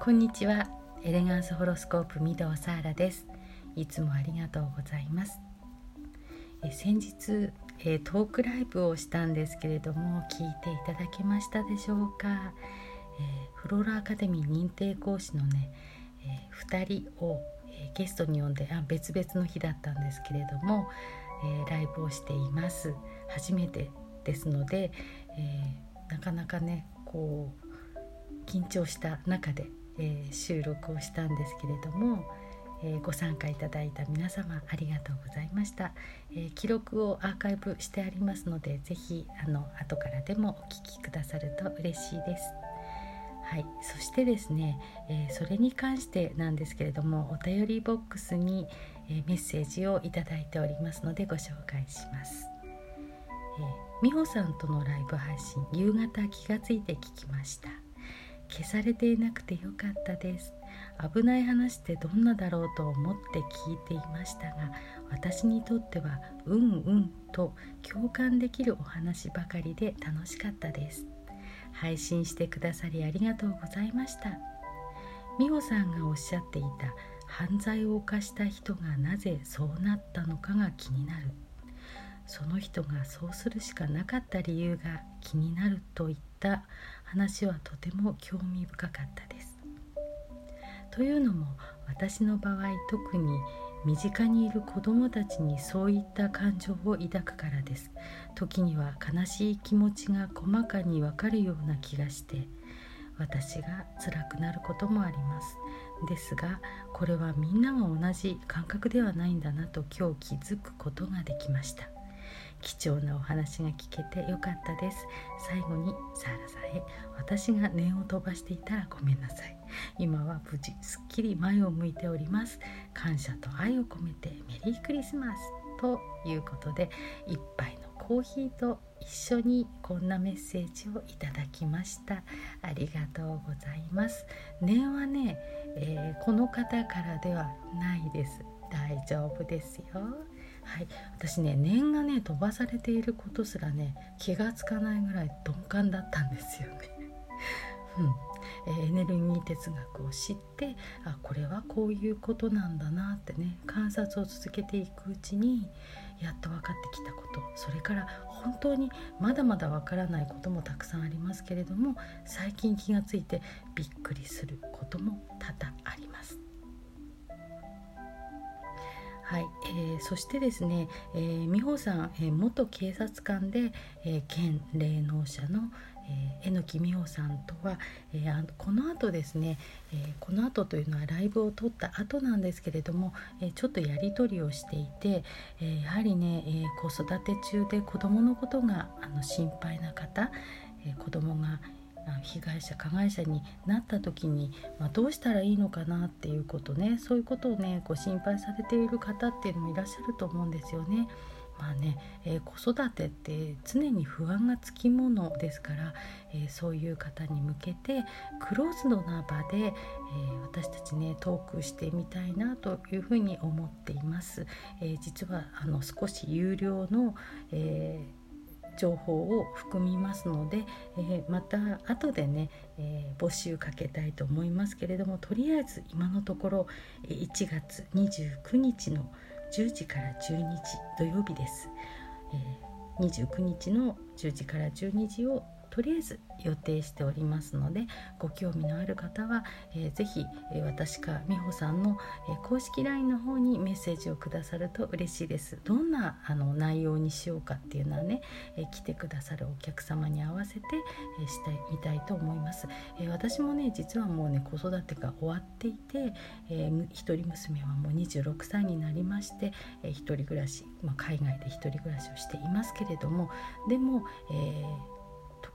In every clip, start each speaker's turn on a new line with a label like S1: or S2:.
S1: こんにちは。エレガンスホロスコープ御堂サーラです。いつもありがとうございます。え先日えトークライブをしたんですけれども聞いていただけましたでしょうか、え、フローラアカデミー認定講師のね、え、2人を、え、ゲストに呼んであ別々の日だったんですけれども、えライブをしています。初めてですので、えなかなかねこう緊張した中でえー、収録をしたんですけれども、えー、ご参加いただいた皆様ありがとうございました、えー、記録をアーカイブしてありますので是非あの後からでもお聴きくださると嬉しいです。はい、そしてですね、え、それに関してなんですけれどもお便りボックスに、えメッセージをいただいておりますのでご紹介します、え美穂さんとのライブ配信夕方気がついて聞きました。消されていなくてよかったです。危ない話ってどんなだろうと思って聞いていましたが私にとってはうんうんと共感できるお話ばかりで楽しかったです。配信してくださりありがとうございました。美穂さんがおっしゃっていた犯罪を犯した人がなぜそうなったのかが気になる。その人がそうするしかなかった理由が気になるといった話はとても興味深かったです。というのも私の場合特に身近にいる子どもたちにそういった感情を抱くからです。時には悲しい気持ちが細かにわかるような気がして私が辛くなることもあります。ですがこれはみんなが同じ感覚ではないんだなと今日気づくことができました。貴重なお話が聞けてよかったです。最後にサーラさんへ私が念を飛ばしていたらごめんなさい。今は無事すっきり前を向いております。感謝と愛を込めてメリークリスマスということで一杯のコーヒーと一緒にこんなメッセージをいただきました。ありがとうございます。念はね、えー、この方からではないです。大丈夫ですよ。はい、私ね念がね飛ばされていることすらね気がつかないぐらい鈍感だったんですよね。うんえ、エネルギー哲学を知ってあこれはこういうことなんだなってね観察を続けていくうちにやっと分かってきたことそれから本当にまだまだ分からないこともたくさんありますけれども最近気がついてびっくりすることも多々あります。はい、えー、そしてですね、えー、美穂さん、えー、元警察官で、えー、県霊能者の、えー、榎木美穂さんとは、えー、あのこの後ですね、えー、この後というのはライブを撮った後なんですけれども、えー、ちょっとやり取りをしていて、えー、やはりね、えー、子育て中で子どものことがあの心配な方、えー、子どもが被害者加害者になった時に、まあ、どうしたらいいのかなっていうことねそういうことをねご心配されている方っていうのもいらっしゃると思うんですよね。まあね、えー、子育てって常に不安がつきものですから、えー、そういう方に向けてクローズドな場で、えー、私たちねトークしてみたいなというふうに思っています。え実はあの少し有料の、えー情報を含みますので、えー、また後でね、えー、募集かけたいと思いますけれどもとりあえず今のところ1月29日の10時から12時土曜日です。えー、29日の10時から12時をとりあえず予定しておりますのでご興味のある方は、えー、ぜひ、え、私か美穂さんの、えー、公式 LINE の方にメッセージをくださると嬉しいです。どんなあの内容にしようかっていうのはね、えー、来てくださるお客様に合わせて、えー、したいみたいと思います、えー、私もね実はもうね子育てが終わっていて、えー、一人娘はもう26歳になりまして、えー、一人暮らし、まあ、海外で一人暮らしをしていますけれどもでも、えー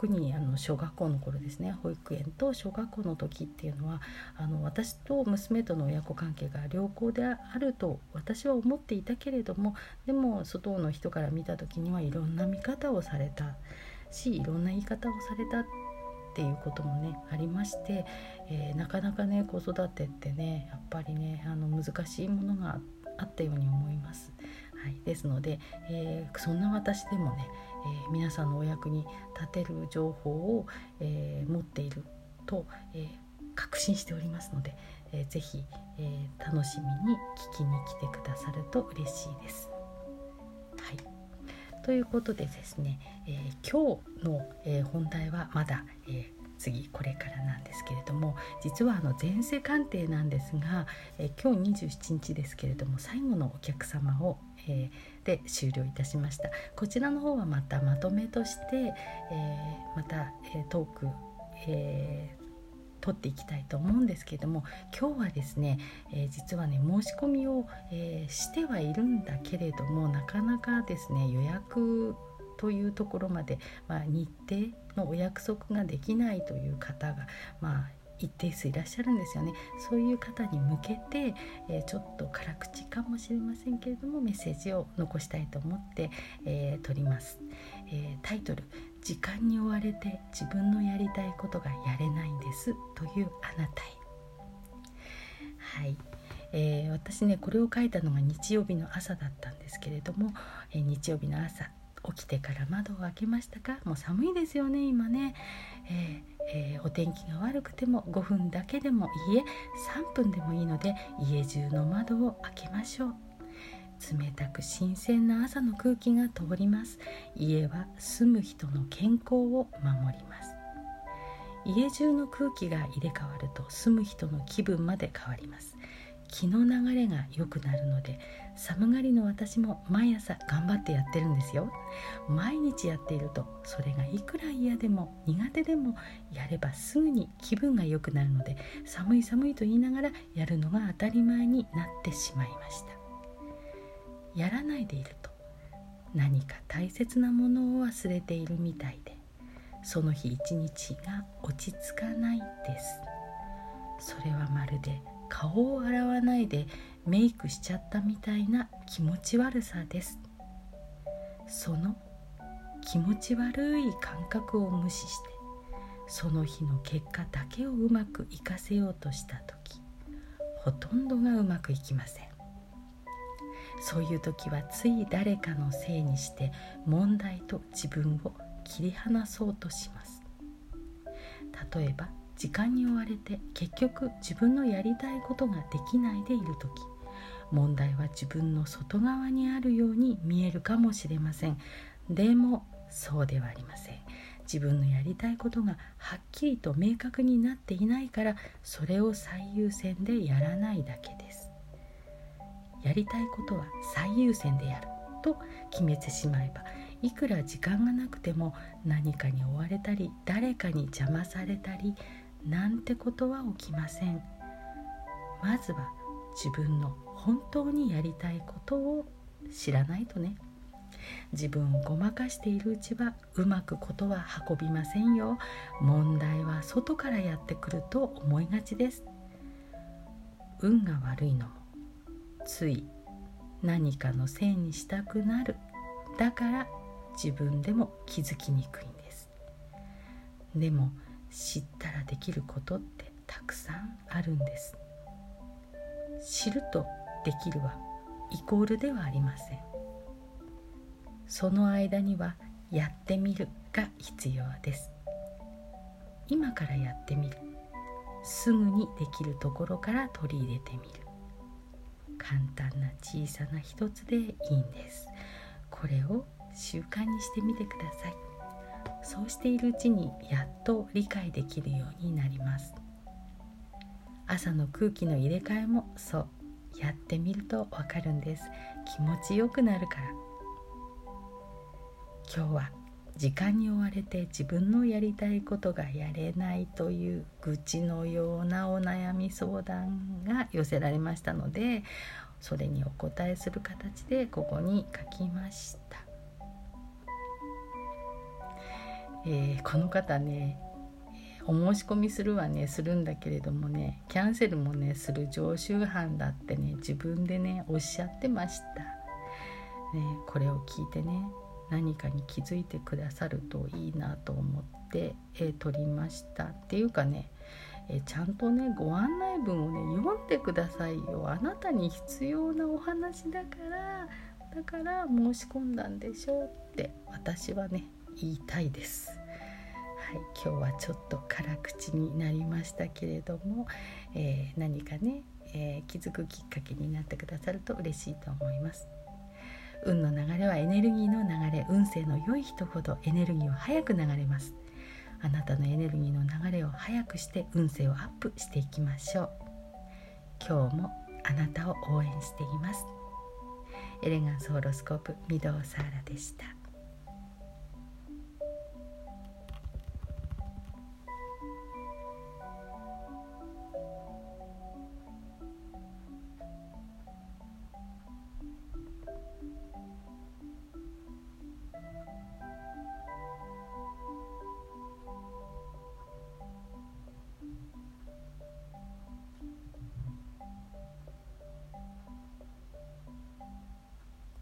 S1: 特にあの小学校の頃ですね保育園と小学校の時っていうのはあの私と娘との親子関係が良好であると私は思っていたけれどもでも外の人から見た時にはいろんな見方をされたしいろんな言い方をされたっていうこともねありまして、えー、なかなかね子育てってねやっぱりねあの難しいものがあったように思います。はい、ですので、えー、そんな私でもね、えー、皆さんのお役に立てる情報を、えー、持っていると、え確信しておりますので、えー、ぜひ、え、楽しみに聞きに来てくださると嬉しいです。はいということでですね、え、今日の、え、本題はまだ、えー、次これからなんですけれども実はあの前世鑑定なんですが、え今日27日ですけれども最後のお客様を、えで終了いたしました。こちらの方はまたまとめとして、えまた、えトーク、え取っていきたいと思うんですけども今日はですね、えー、実はね申し込みを、えー、してはいるんだけれどもなかなかですね予約というところまで、まあ、日程のお約束ができないという方が、まあ、一定数いらっしゃるんですよね。そういう方に向けて、えー、ちょっと辛口かもしれませんけれどもメッセージを残したいと思って、えー、撮ります、えー、タイトル「時間に追われて自分のやりたいことがやれないんです」というあなたへ。はい、えー、私ねこれを書いたのが日曜日の朝だったんですけれども、え、日曜日の朝起きてから窓を開けましたか？もう寒いですよね今ね、えーえー、お天気が悪くても5分だけでもいいえ3分でもいいので家中の窓を開けましょう。冷たく新鮮な朝の空気が通ります。家は住む人の健康を守ります。家中の空気が入れ替わると住む人の気分まで変わります。気の流れが良くなるので寒がりの私も毎朝頑張ってやってるんですよ。毎日やっているとそれがいくら嫌でも苦手でもやればすぐに気分が良くなるので寒い寒いと言いながらやるのが当たり前になってしまいました。やらないでいると何か大切なものを忘れているみたいでその日一日が落ち着かないです。それはまるで顔を洗わないでメイクしちゃったみたいな気持ち悪さです。その気持ち悪い感覚を無視してその日の結果だけをうまくいかせようとした時ほとんどがうまくいきません。そういう時はつい誰かのせいにして問題と自分を切り離そうとします。例えば時間に追われて結局自分のやりたいことができないでいる時問題は自分の外側にあるように見えるかもしれません。でもそうではありません。自分のやりたいことがはっきりと明確になっていないからそれを最優先でやらないだけです。やりたいことは最優先でやる。と決めてしまえばいくら時間がなくても何かに追われたり誰かに邪魔されたりなんてことは起きません。まずは自分の本当にやりたいことを知らないとね。自分をごまかしているうちはうまくことは運びませんよ。問題は外からやってくると思いがちです。運が悪いのもつい何かのせいにしたくなる。だから自分でも気づきにくいんです。でも知ったらできることってたくさんあるんです。知るとできるはイコールではありません。その間にはやってみるが必要です。今からやってみる。すぐにできるところから取り入れてみる。簡単な小さな一つでいいんです。これを習慣にしてみてください。そうしているうちにやっと理解できるようになります。朝の空気の入れ替えもそうやってみるとわかるんです。気持ちよくなるから。今日は時間に追われて自分のやりたいことがやれないという愚痴のようなお悩み相談が寄せられましたのでそれにお答えする形でここに書きました。えー、この方ねお申し込みするはねするんだけれどもねキャンセルもねする常習犯だってね自分でねおっしゃってました、ね、これを聞いてね何かに気づいてくださるといいなと思って、えー、撮りましたっていうかねえちゃんとねご案内文をね読んでくださいよ。あなたに必要なお話だからだから申し込んだんでしょうって私はね言いたいです。はい、今日はちょっと辛口になりましたけれども、えー、何かね、えー、気づくきっかけになってくださると嬉しいと思います。運の流れはエネルギーの流れ運勢の良い人ほどエネルギーは早く流れます。あなたのエネルギーの流れを早くして運勢をアップしていきましょう。今日もあなたを応援しています。エレガンスホロスコープ御堂サーラでした。